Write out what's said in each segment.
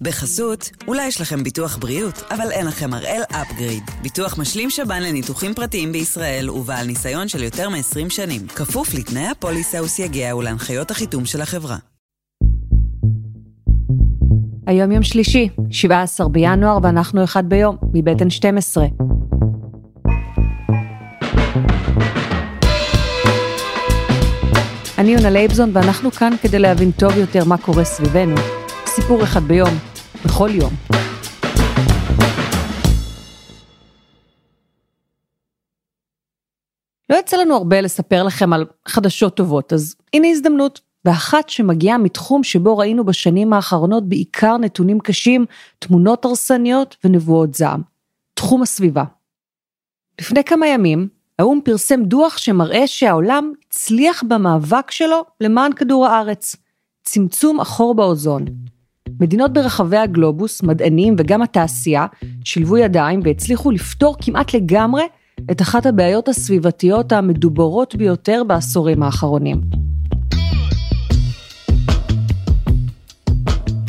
בחסות, אולי יש לכם ביטוח בריאות, אבל אין לכם הראל אפגריד. ביטוח משלים שב"ן לניתוחים פרטיים בישראל ובעל ניסיון של יותר מ-20 שנים. כפוף לתנאי הפוליסה וסייגיה ולהנחיות החיתום של החברה. היום יום שלישי, 17 בינואר, ואנחנו אחד ביום, מבית N12. אני יונה לייבזון, ואנחנו כאן כדי להבין טוב יותר מה קורה סביבנו. סיפור אחד ביום, בכל יום. לא יצא לנו הרבה לספר לכם על חדשות טובות, אז הנה הזדמנות. ואחת שמגיעה מתחום שבו ראינו בשנים האחרונות בעיקר נתונים קשים, תמונות הרסניות ונבואות זעם. תחום הסביבה. לפני כמה ימים, האו"ם פרסם דוח שמראה שהעולם הצליח במאבק שלו למען כדור הארץ. צמצום החור באוזון. מדינות ברחבי הגלובוס, מדענים וגם התעשייה, שילבו ידיים והצליחו לפתור כמעט לגמרי את אחת הבעיות הסביבתיות המדוברות ביותר בעשורים האחרונים.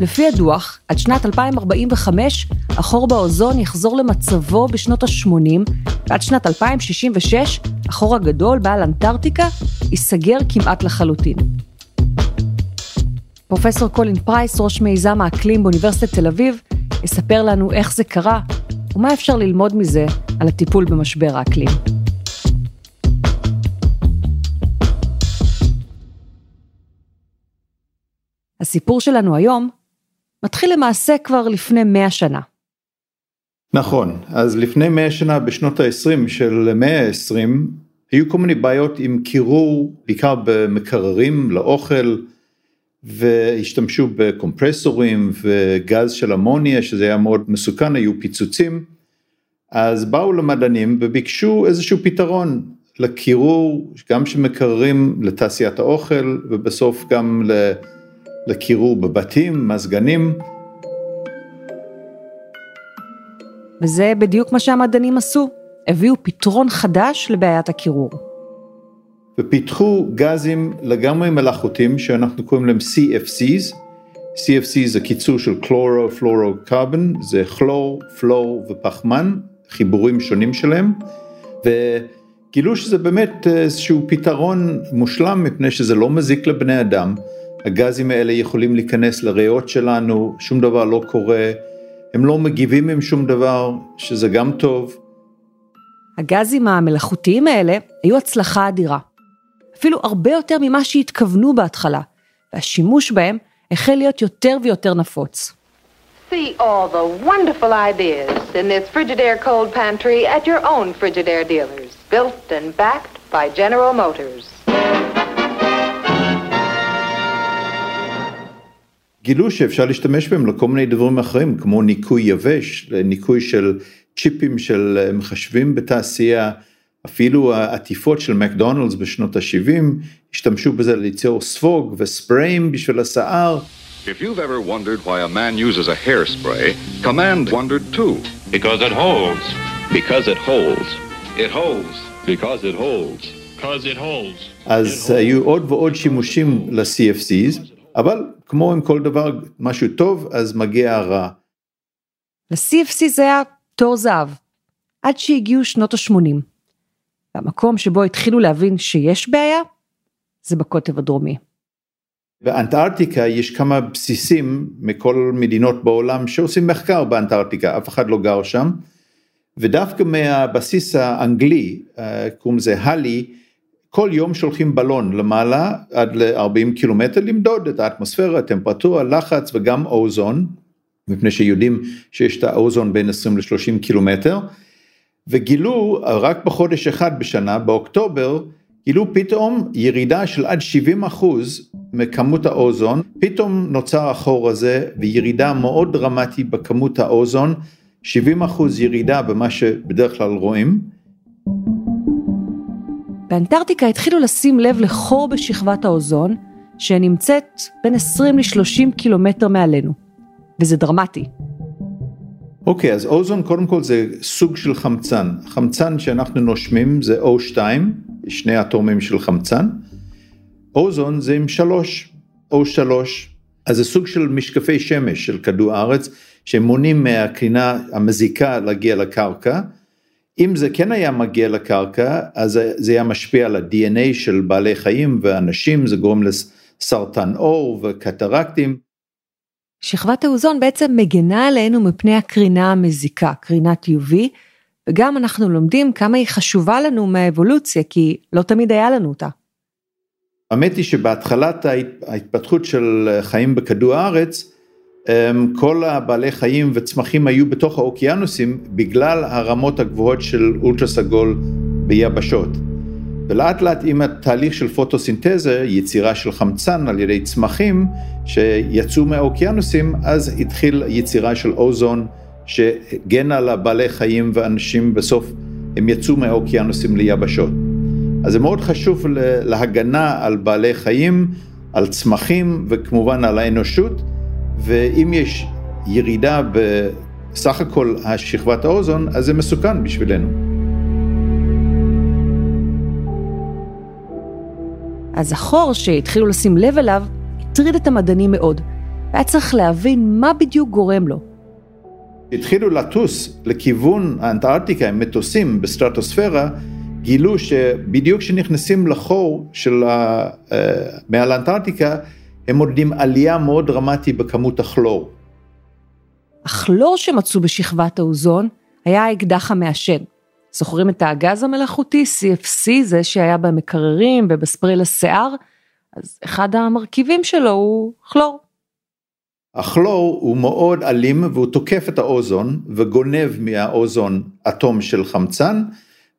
לפי הדוח, עד שנת 2045 החור באוזון יחזור למצבו בשנות ה-80, ועד שנת 2066 החור הגדול בעל אנטארקטיקה ייסגר כמעט לחלוטין. פרופסור קולין פרייס, ראש מיזם האקלים באוניברסיטת תל אביב, יספר לנו איך זה קרה ומה אפשר ללמוד מזה על הטיפול במשבר האקלים. הסיפור שלנו היום מתחיל למעשה כבר לפני מאה שנה. נכון, אז לפני מאה שנה בשנות ה-20 של מאה ה-20 היו כל מיני בעיות עם קירור, בעיקר במקררים לאוכל, והשתמשו בקומפרסורים וגז של אמוניה שזה היה מאוד מסוכן, היו פיצוצים, אז באו למדענים וביקשו איזשהו פתרון לקירור, גם שמקררים לתעשיית האוכל ובסוף גם לקירור בבתים, מזגנים. וזה בדיוק מה שהמדענים עשו, הביאו פתרון חדש לבעיית הקירור. ופיתחו גזים לגמרי מלאכותיים שאנחנו קוראים להם CFCs. CFC זה קיצור של קלורו פלורו קרבן, זה כלור, פלור ופחמן, חיבורים שונים שלהם, וגילו שזה באמת איזשהו פתרון מושלם מפני שזה לא מזיק לבני אדם. הגזים האלה יכולים להיכנס לריאות שלנו, שום דבר לא קורה, הם לא מגיבים עם שום דבר, שזה גם טוב. הגזים המלאכותיים האלה היו הצלחה אדירה. אפילו הרבה יותר ממה שהתכוונו בהתחלה, והשימוש בהם החל להיות יותר ויותר נפוץ. See all the wonderful ideas in this Frigidaire cold pantry at your own Frigidaire dealers, built and backed by General Motors. גילו שאפשר להשתמש בהם לכל מיני דברים אחרים, כמו ניקוי יבש, ניקוי של צ'יפים של מחשבים בתעשייה, אפילו העטיפות של מקדונלדס בשנות ה-70 השתמשו בזה ליצור ספוג וספריים בשביל השיער. If you've ever wondered why a man uses a hairspray, Command wondered too. Because it holds. Because it holds. It holds. Because it holds. Because it holds. אז היו עוד ועוד שימושים ל-CFCs, אבל כמו עם כל דבר, משהו טוב, אז מגיע הרע. ל-CFC זה היה תור זהב, עד שהגיעו שנות ה-80. והמקום שבו התחילו להבין שיש בעיה, זה בקוטב הדרומי. באנטארקטיקה יש כמה בסיסים מכל מדינות בעולם שעושים מחקר באנטארקטיקה, אף אחד לא גר שם, ודווקא מהבסיס האנגלי, אה, קוראים לזה הלי, כל יום שולחים בלון למעלה עד ל-40 קילומטר למדוד את האטמוספירה, הטמפרטורה, לחץ וגם אוזון, מפני שיודעים שיש את האוזון בין 20 ל-30 קילומטר, וגילו רק בחודש אחד בשנה, באוקטובר, גילו פתאום ירידה של עד 70 אחוז מכמות האוזון, פתאום נוצר החור הזה וירידה מאוד דרמטית בכמות האוזון, 70 אחוז ירידה במה שבדרך כלל רואים. באנטארקטיקה התחילו לשים לב לחור בשכבת האוזון, שנמצאת בין 20 ל-30 קילומטר מעלינו, וזה דרמטי. אוקיי, okay, אז אוזון קודם כל זה סוג של חמצן. חמצן שאנחנו נושמים זה O2, שני אטומים של חמצן. אוזון זה עם שלוש, O3. אז זה סוג של משקפי שמש של כדור הארץ, שמונעים מהקרינה המזיקה להגיע לקרקע. אם זה כן היה מגיע לקרקע, אז זה היה משפיע על ה-DNA של בעלי חיים ואנשים, זה גורם לסרטן עור וקטרקטים. שכבת האוזון בעצם מגנה עלינו מפני הקרינה המזיקה, קרינת UV, וגם אנחנו לומדים כמה היא חשובה לנו מהאבולוציה, כי לא תמיד היה לנו אותה. האמת היא שבהתחלת ההתפתחות של חיים בכדור הארץ, אמ, כל הבעלי חיים וצמחים היו בתוך האוקיינוסים בגלל הרמות הגבוהות של אולטרה סגול ביבשות. ולאט לאט עם התהליך של פוטוסינתזה, יצירה של חמצן על ידי צמחים שיצאו מהאוקיינוסים, אז התחיל יצירה של אוזון שהגן על הבעלי חיים ואנשים בסוף הם יצאו מהאוקיינוסים ליבשות. אז זה מאוד חשוב להגנה על בעלי חיים, על צמחים וכמובן על האנושות, ואם יש ירידה בסך הכל השכבת האוזון, אז זה מסוכן בשבילנו. אז החור שהתחילו לשים לב אליו הטריד את המדענים מאוד, והיה צריך להבין מה בדיוק גורם לו. התחילו לטוס לכיוון האנטארקטיקה עם מטוסים בסטרטוספירה, גילו שבדיוק כשנכנסים לחור של ה... אה, מעל האנטארקטיקה, הם מודדים עלייה מאוד דרמטית בכמות הכלור. הכלור שמצאו בשכבת האוזון היה האקדח המעשן. זוכרים את הגז המלאכותי, CFC, זה שהיה במקררים ובספרי לשיער? אז אחד המרכיבים שלו הוא כלור. הכלור הוא מאוד אלים והוא תוקף את האוזון וגונב מהאוזון אטום של חמצן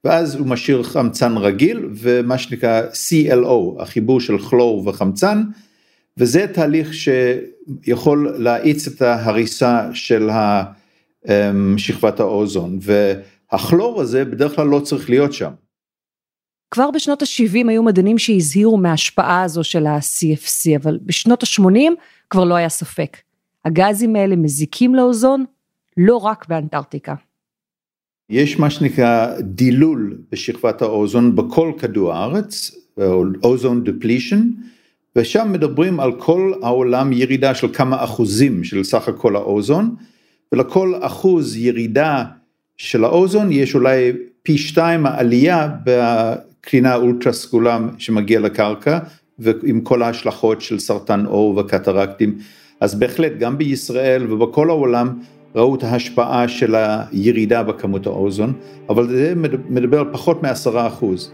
ואז הוא משאיר חמצן רגיל ומה שנקרא CLO, החיבור של כלור וחמצן, וזה תהליך שיכול להאיץ את ההריסה של אמ, שכבת האוזון, והכלור הזה בדרך כלל לא צריך להיות שם. כבר בשנות ה-70 היו מדענים שהזהירו מההשפעה הזו של ה-CFC, אבל בשנות ה-80 כבר לא היה ספק. הגזים האלה מזיקים לאוזון, לא רק באנטארקטיקה. יש מה שנקרא דילול בשכבת האוזון בכל כדור הארץ, אוזון דפלישן, ושם מדברים על כל העולם ירידה של כמה אחוזים של סך הכל האוזון, ולכל אחוז ירידה של האוזון יש אולי פי שתיים העלייה בקרינה אולטרה סגולה שמגיע לקרקע, ועם כל ההשלכות של סרטן עור וקטרקטים. אז בהחלט גם בישראל ובכל העולם ראו את ההשפעה של הירידה בכמות האוזון, אבל זה מדבר על פחות מעשרה אחוז.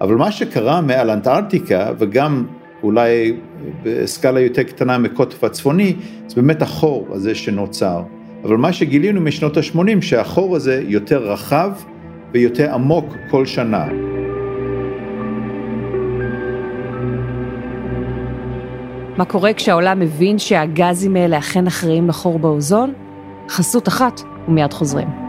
אבל מה שקרה מעל אנטארקטיקה, וגם אולי בסקאלה יותר קטנה מקוטב הצפוני, זה באמת החור הזה שנוצר. אבל מה שגילינו משנות ה-80, שהחור הזה יותר רחב ויותר עמוק כל שנה. מה קורה כשהעולם מבין שהגזים האלה אכן אחראים לחור באוזון? חסות אחת ומיד חוזרים.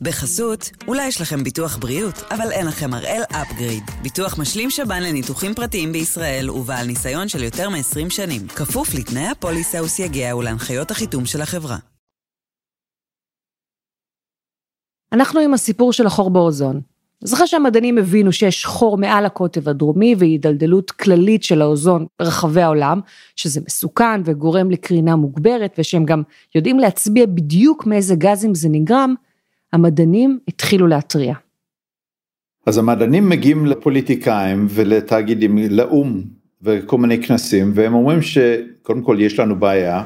בחסות, אולי יש לכם ביטוח בריאות, אבל אין לכם הראל אפגריד. ביטוח משלים שב"ן לניתוחים פרטיים בישראל ובעל ניסיון של יותר מ-20 שנים. כפוף לתנאי הפוליסה וסייגיה ולהנחיות החיתום של החברה. אנחנו עם הסיפור של החור באוזון. אז אחרי שהמדענים הבינו שיש חור מעל הקוטב הדרומי והידלדלות כללית של האוזון ברחבי העולם, שזה מסוכן וגורם לקרינה מוגברת ושהם גם יודעים להצביע בדיוק מאיזה גזים זה נגרם, המדענים התחילו להתריע. אז המדענים מגיעים לפוליטיקאים ולתאגידים, לאו"ם וכל מיני כנסים והם אומרים שקודם כל יש לנו בעיה.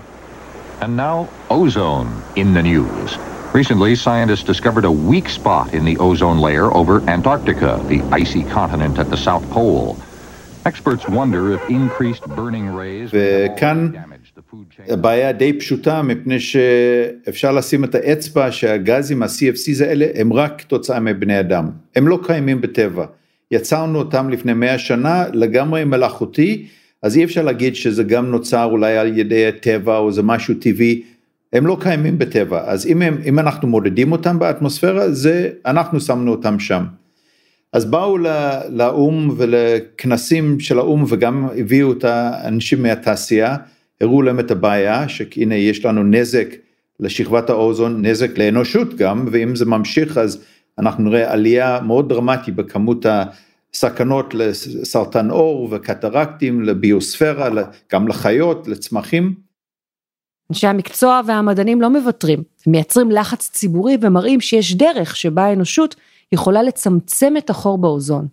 And now ozone in the news. Recently, scientists discovered a weak spot in the ozone layer over Antarctica, the icy continent at the South Pole. Experts wonder if increased burning rays וכאן הבעיה די פשוטה מפני שאפשר לשים את האצבע שהגזים ה-CFCs האלה הם רק תוצאה מבני אדם, הם לא קיימים בטבע. יצרנו אותם לפני 100 שנה לגמרי מלאכותי, אז אי אפשר להגיד שזה גם נוצר אולי על ידי הטבע או זה משהו טבעי, הם לא קיימים בטבע, אז אם, הם, אם אנחנו מודדים אותם באטמוספירה, זה אנחנו שמנו אותם שם. אז באו לאו"ם ולכנסים של האו"ם וגם הביאו את האנשים מהתעשייה, הראו להם את הבעיה, שהנה יש לנו נזק לשכבת האוזון, נזק לאנושות גם, ואם זה ממשיך אז אנחנו נראה עלייה מאוד דרמטית בכמות הסכנות לסרטן עור וקטרקטים, לביוספירה, גם לחיות, לצמחים. אנשי המקצוע והמדענים לא מוותרים, מייצרים לחץ ציבורי ומראים שיש דרך שבה האנושות יכולה לצמצם את החור באוזון.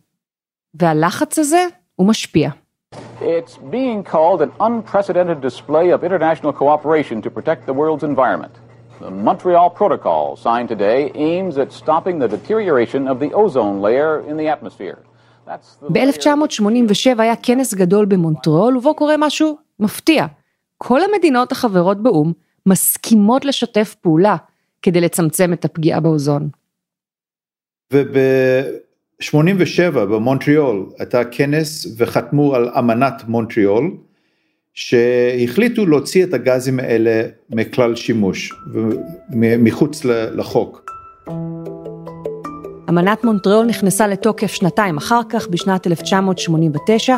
והלחץ הזה הוא משפיע. It's being called an unprecedented display of international cooperation to protect the world's environment. The Montreal Protocol, signed today, aims at stopping the deterioration of the ozone layer in the atmosphere. ב-1987 היה כנס גדול במונטריאול, ובו קורה משהו מפתיע. כל המדינות החברות באו"ם מסכימות לשתף פעולה כדי לצמצם את הפגיעה באוזון. וב-87 במונטריאול הייתה כנס וחתמו על אמנת מונטריאול, שהחליטו להוציא את הגזים האלה מכלל שימוש, מחוץ לחוק. אמנת מונטריאול נכנסה לתוקף שנתיים אחר כך, בשנת 1989,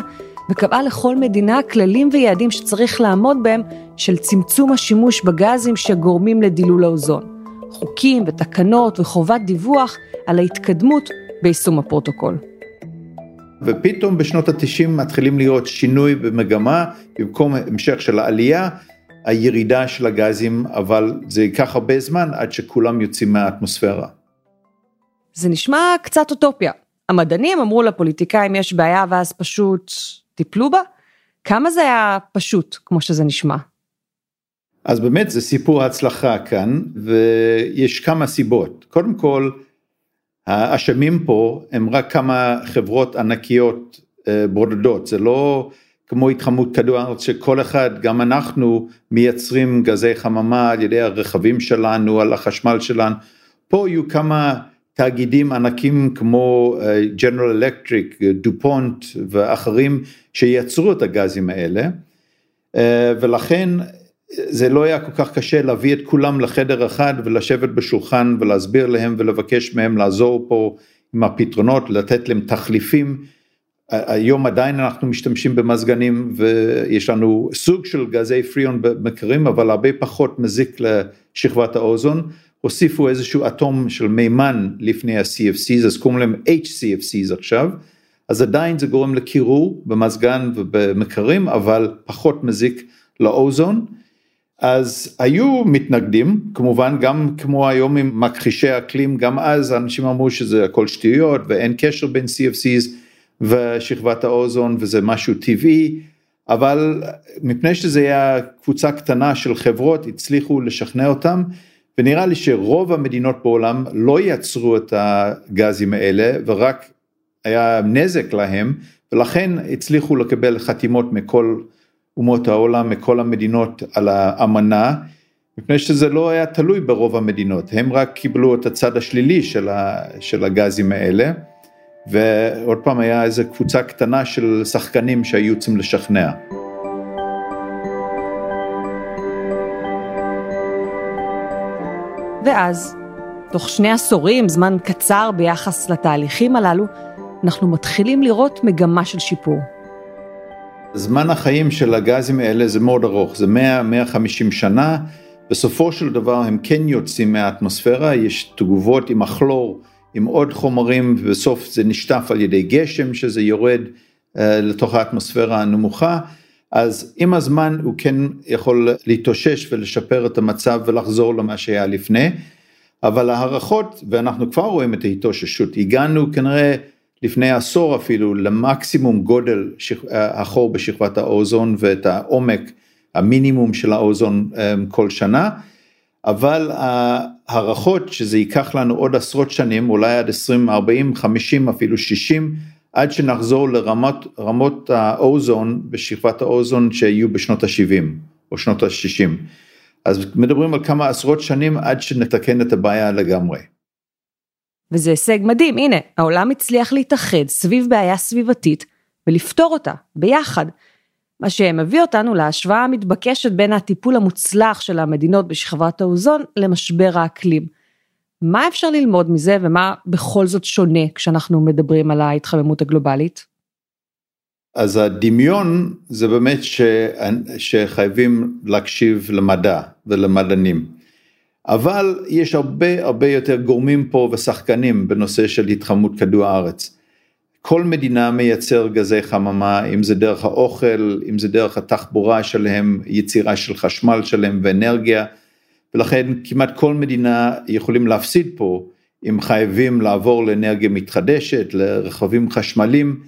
וקבעה לכל מדינה כללים ויעדים שצריך לעמוד בהם של צמצום השימוש בגזים שגורמים לדילול האוזון. חוקים ותקנות וחובת דיווח על ההתקדמות ביישום הפרוטוקול. ופתאום בשנות התשעים מתחילים להיות שינוי במגמה, במקום המשך של העלייה, הירידה של הגזים, אבל זה ייקח הרבה זמן עד שכולם יוצאים מהאטמוספירה. זה נשמע קצת אוטופיה. המדענים אמרו לפוליטיקאים יש בעיה ואז פשוט טיפלו בה? כמה זה היה פשוט, כמו שזה נשמע? אז באמת זה סיפור הצלחה כאן, ויש כמה סיבות. קודם כל, האשמים פה הם רק כמה חברות ענקיות אה, בודדות, זה לא כמו התחממות כדור הארץ שכל אחד, גם אנחנו מייצרים גזי חממה על ידי הרכבים שלנו, על החשמל שלנו, פה יהיו כמה תאגידים ענקים כמו ג'נרל אלקטריק, דופונט ואחרים שייצרו את הגזים האלה, אה, ולכן זה לא היה כל כך קשה להביא את כולם לחדר אחד ולשבת בשולחן ולהסביר להם ולבקש מהם לעזור פה עם הפתרונות, לתת להם תחליפים. היום עדיין אנחנו משתמשים במזגנים ויש לנו סוג של גזי פריון במקרים אבל הרבה פחות מזיק לשכבת האוזון. הוסיפו איזשהו אטום של מימן לפני ה-CFCs אז קוראים להם HCFCs עכשיו. אז עדיין זה גורם לקירור במזגן ובמקרים אבל פחות מזיק לאוזון. אז היו מתנגדים, כמובן גם כמו היום עם מכחישי אקלים, גם אז אנשים אמרו שזה הכל שטויות ואין קשר בין CFCs ושכבת האוזון וזה משהו טבעי, אבל מפני שזה היה קבוצה קטנה של חברות, הצליחו לשכנע אותם, ונראה לי שרוב המדינות בעולם לא יצרו את הגזים האלה ורק היה נזק להם, ולכן הצליחו לקבל חתימות מכל אומות העולם, מכל המדינות על האמנה, מפני שזה לא היה תלוי ברוב המדינות, הם רק קיבלו את הצד השלילי של, ה, של הגזים האלה, ועוד פעם היה איזו קבוצה קטנה של שחקנים שהיו צריכים לשכנע. ואז, תוך שני עשורים, זמן קצר ביחס לתהליכים הללו, אנחנו מתחילים לראות מגמה של שיפור. זמן החיים של הגזים האלה זה מאוד ארוך, זה 100-150 שנה, בסופו של דבר הם כן יוצאים מהאטמוספירה, יש תגובות עם הכלור, עם עוד חומרים, ובסוף זה נשטף על ידי גשם שזה יורד uh, לתוך האטמוספירה הנמוכה, אז עם הזמן הוא כן יכול להתאושש ולשפר את המצב ולחזור למה שהיה לפני, אבל ההערכות, ואנחנו כבר רואים את ההתאוששות, הגענו כנראה לפני עשור אפילו למקסימום גודל החור בשכבת האוזון ואת העומק המינימום של האוזון אמ, כל שנה, אבל ההערכות שזה ייקח לנו עוד עשרות שנים, אולי עד 20, 40, 50, אפילו 60, עד שנחזור לרמות רמות האוזון בשכבת האוזון שהיו בשנות ה-70 או שנות ה-60. אז מדברים על כמה עשרות שנים עד שנתקן את הבעיה לגמרי. וזה הישג מדהים, הנה, העולם הצליח להתאחד סביב בעיה סביבתית ולפתור אותה, ביחד. מה שמביא אותנו להשוואה המתבקשת בין הטיפול המוצלח של המדינות בשכבת האוזון למשבר האקלים. מה אפשר ללמוד מזה ומה בכל זאת שונה כשאנחנו מדברים על ההתחממות הגלובלית? אז הדמיון זה באמת ש... שחייבים להקשיב למדע ולמדענים. אבל יש הרבה הרבה יותר גורמים פה ושחקנים בנושא של התחממות כדור הארץ. כל מדינה מייצר גזי חממה, אם זה דרך האוכל, אם זה דרך התחבורה שלהם, יצירה של חשמל שלהם ואנרגיה, ולכן כמעט כל מדינה יכולים להפסיד פה אם חייבים לעבור לאנרגיה מתחדשת, לרכבים חשמליים,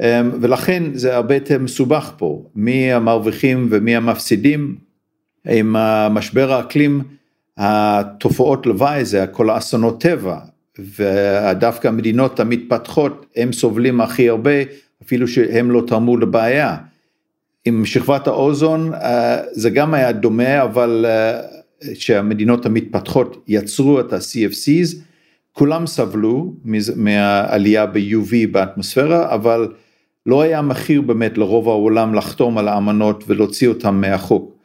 אמ, ולכן זה הרבה יותר מסובך פה, מי המרוויחים ומי המפסידים, עם המשבר האקלים, התופעות לוואי זה כל האסונות טבע, ודווקא המדינות המתפתחות הם סובלים הכי הרבה, אפילו שהם לא תרמו לבעיה. עם שכבת האוזון אה, זה גם היה דומה, אבל אה, שהמדינות המתפתחות יצרו את ה-CFCs, כולם סבלו מהעלייה ב-UV באטמוספירה, אבל לא היה מחיר באמת לרוב העולם לחתום על האמנות ולהוציא אותם מהחוק.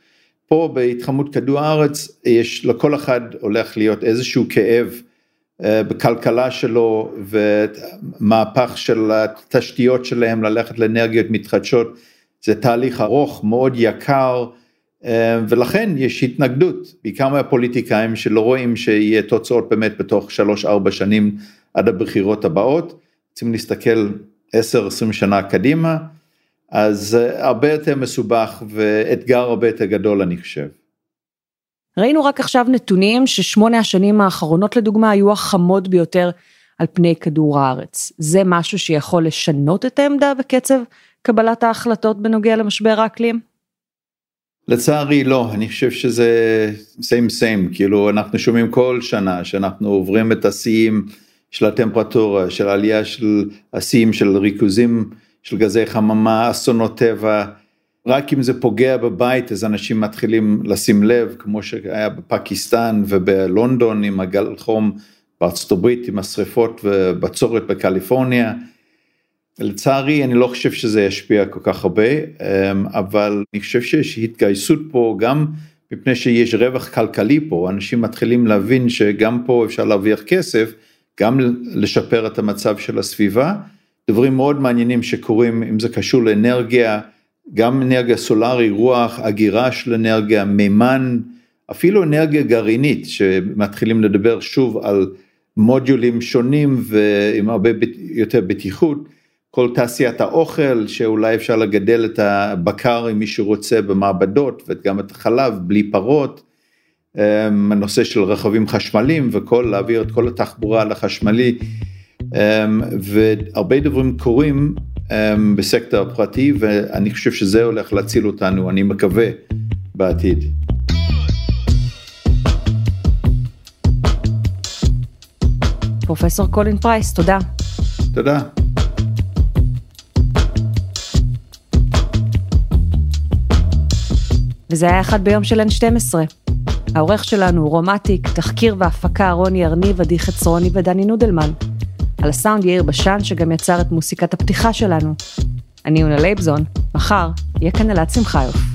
פה בהתחממות כדור הארץ יש לכל אחד הולך להיות איזשהו כאב אה, בכלכלה שלו ומהפך של התשתיות שלהם ללכת לאנרגיות מתחדשות. זה תהליך ארוך מאוד יקר אה, ולכן יש התנגדות בעיקר מהפוליטיקאים שלא רואים שיהיה תוצאות באמת בתוך 3-4 שנים עד הבחירות הבאות. צריכים להסתכל 10-20 שנה קדימה אז אה, הרבה יותר מסובך ואתגר הרבה יותר גדול אני חושב. ראינו רק עכשיו נתונים ששמונה השנים האחרונות לדוגמה היו החמות ביותר על פני כדור הארץ. זה משהו שיכול לשנות את העמדה וקצב קבלת ההחלטות בנוגע למשבר האקלים? לצערי לא, אני חושב שזה same same, כאילו אנחנו שומעים כל שנה שאנחנו עוברים את השיאים של הטמפרטורה, של העלייה של השיאים של ריכוזים של גזי חממה, אסונות טבע, רק אם זה פוגע בבית אז אנשים מתחילים לשים לב, כמו שהיה בפקיסטן ובלונדון עם הגל חום, בארצות הברית עם השריפות ובצורת בקליפורניה. לצערי אני לא חושב שזה ישפיע כל כך הרבה, אמ, אבל אני חושב שיש התגייסות פה גם מפני שיש רווח כלכלי פה, אנשים מתחילים להבין שגם פה אפשר להרוויח כסף, גם לשפר את המצב של הסביבה. דברים מאוד מעניינים שקורים אם זה קשור לאנרגיה, גם אנרגיה סולארי, רוח, אגירה של אנרגיה, מימן, אפילו אנרגיה גרעינית, שמתחילים לדבר שוב על מודיולים שונים ועם הרבה יותר בטיחות, כל תעשיית האוכל, שאולי אפשר לגדל את הבקר אם מישהו רוצה במעבדות, וגם את החלב בלי פרות, אמ, הנושא של רכבים חשמליים וכל, להעביר את כל התחבורה לחשמלי, והרבה דברים קורים אמ, בסקטור הפרטי, ואני חושב שזה הולך להציל אותנו, אני מקווה, בעתיד. פרופסור קולין פרייס, תודה. תודה. וזה היה אחד ביום של N12. העורך שלנו הוא רומטיק, תחקיר והפקה רוני ארניב, עדי חצרוני ודני נודלמן. על הסאונד יאיר בשן שגם יצר את מוסיקת הפתיחה שלנו. אני יונה לייבזון, מחר יהיה כאן אלעד שמחיוף.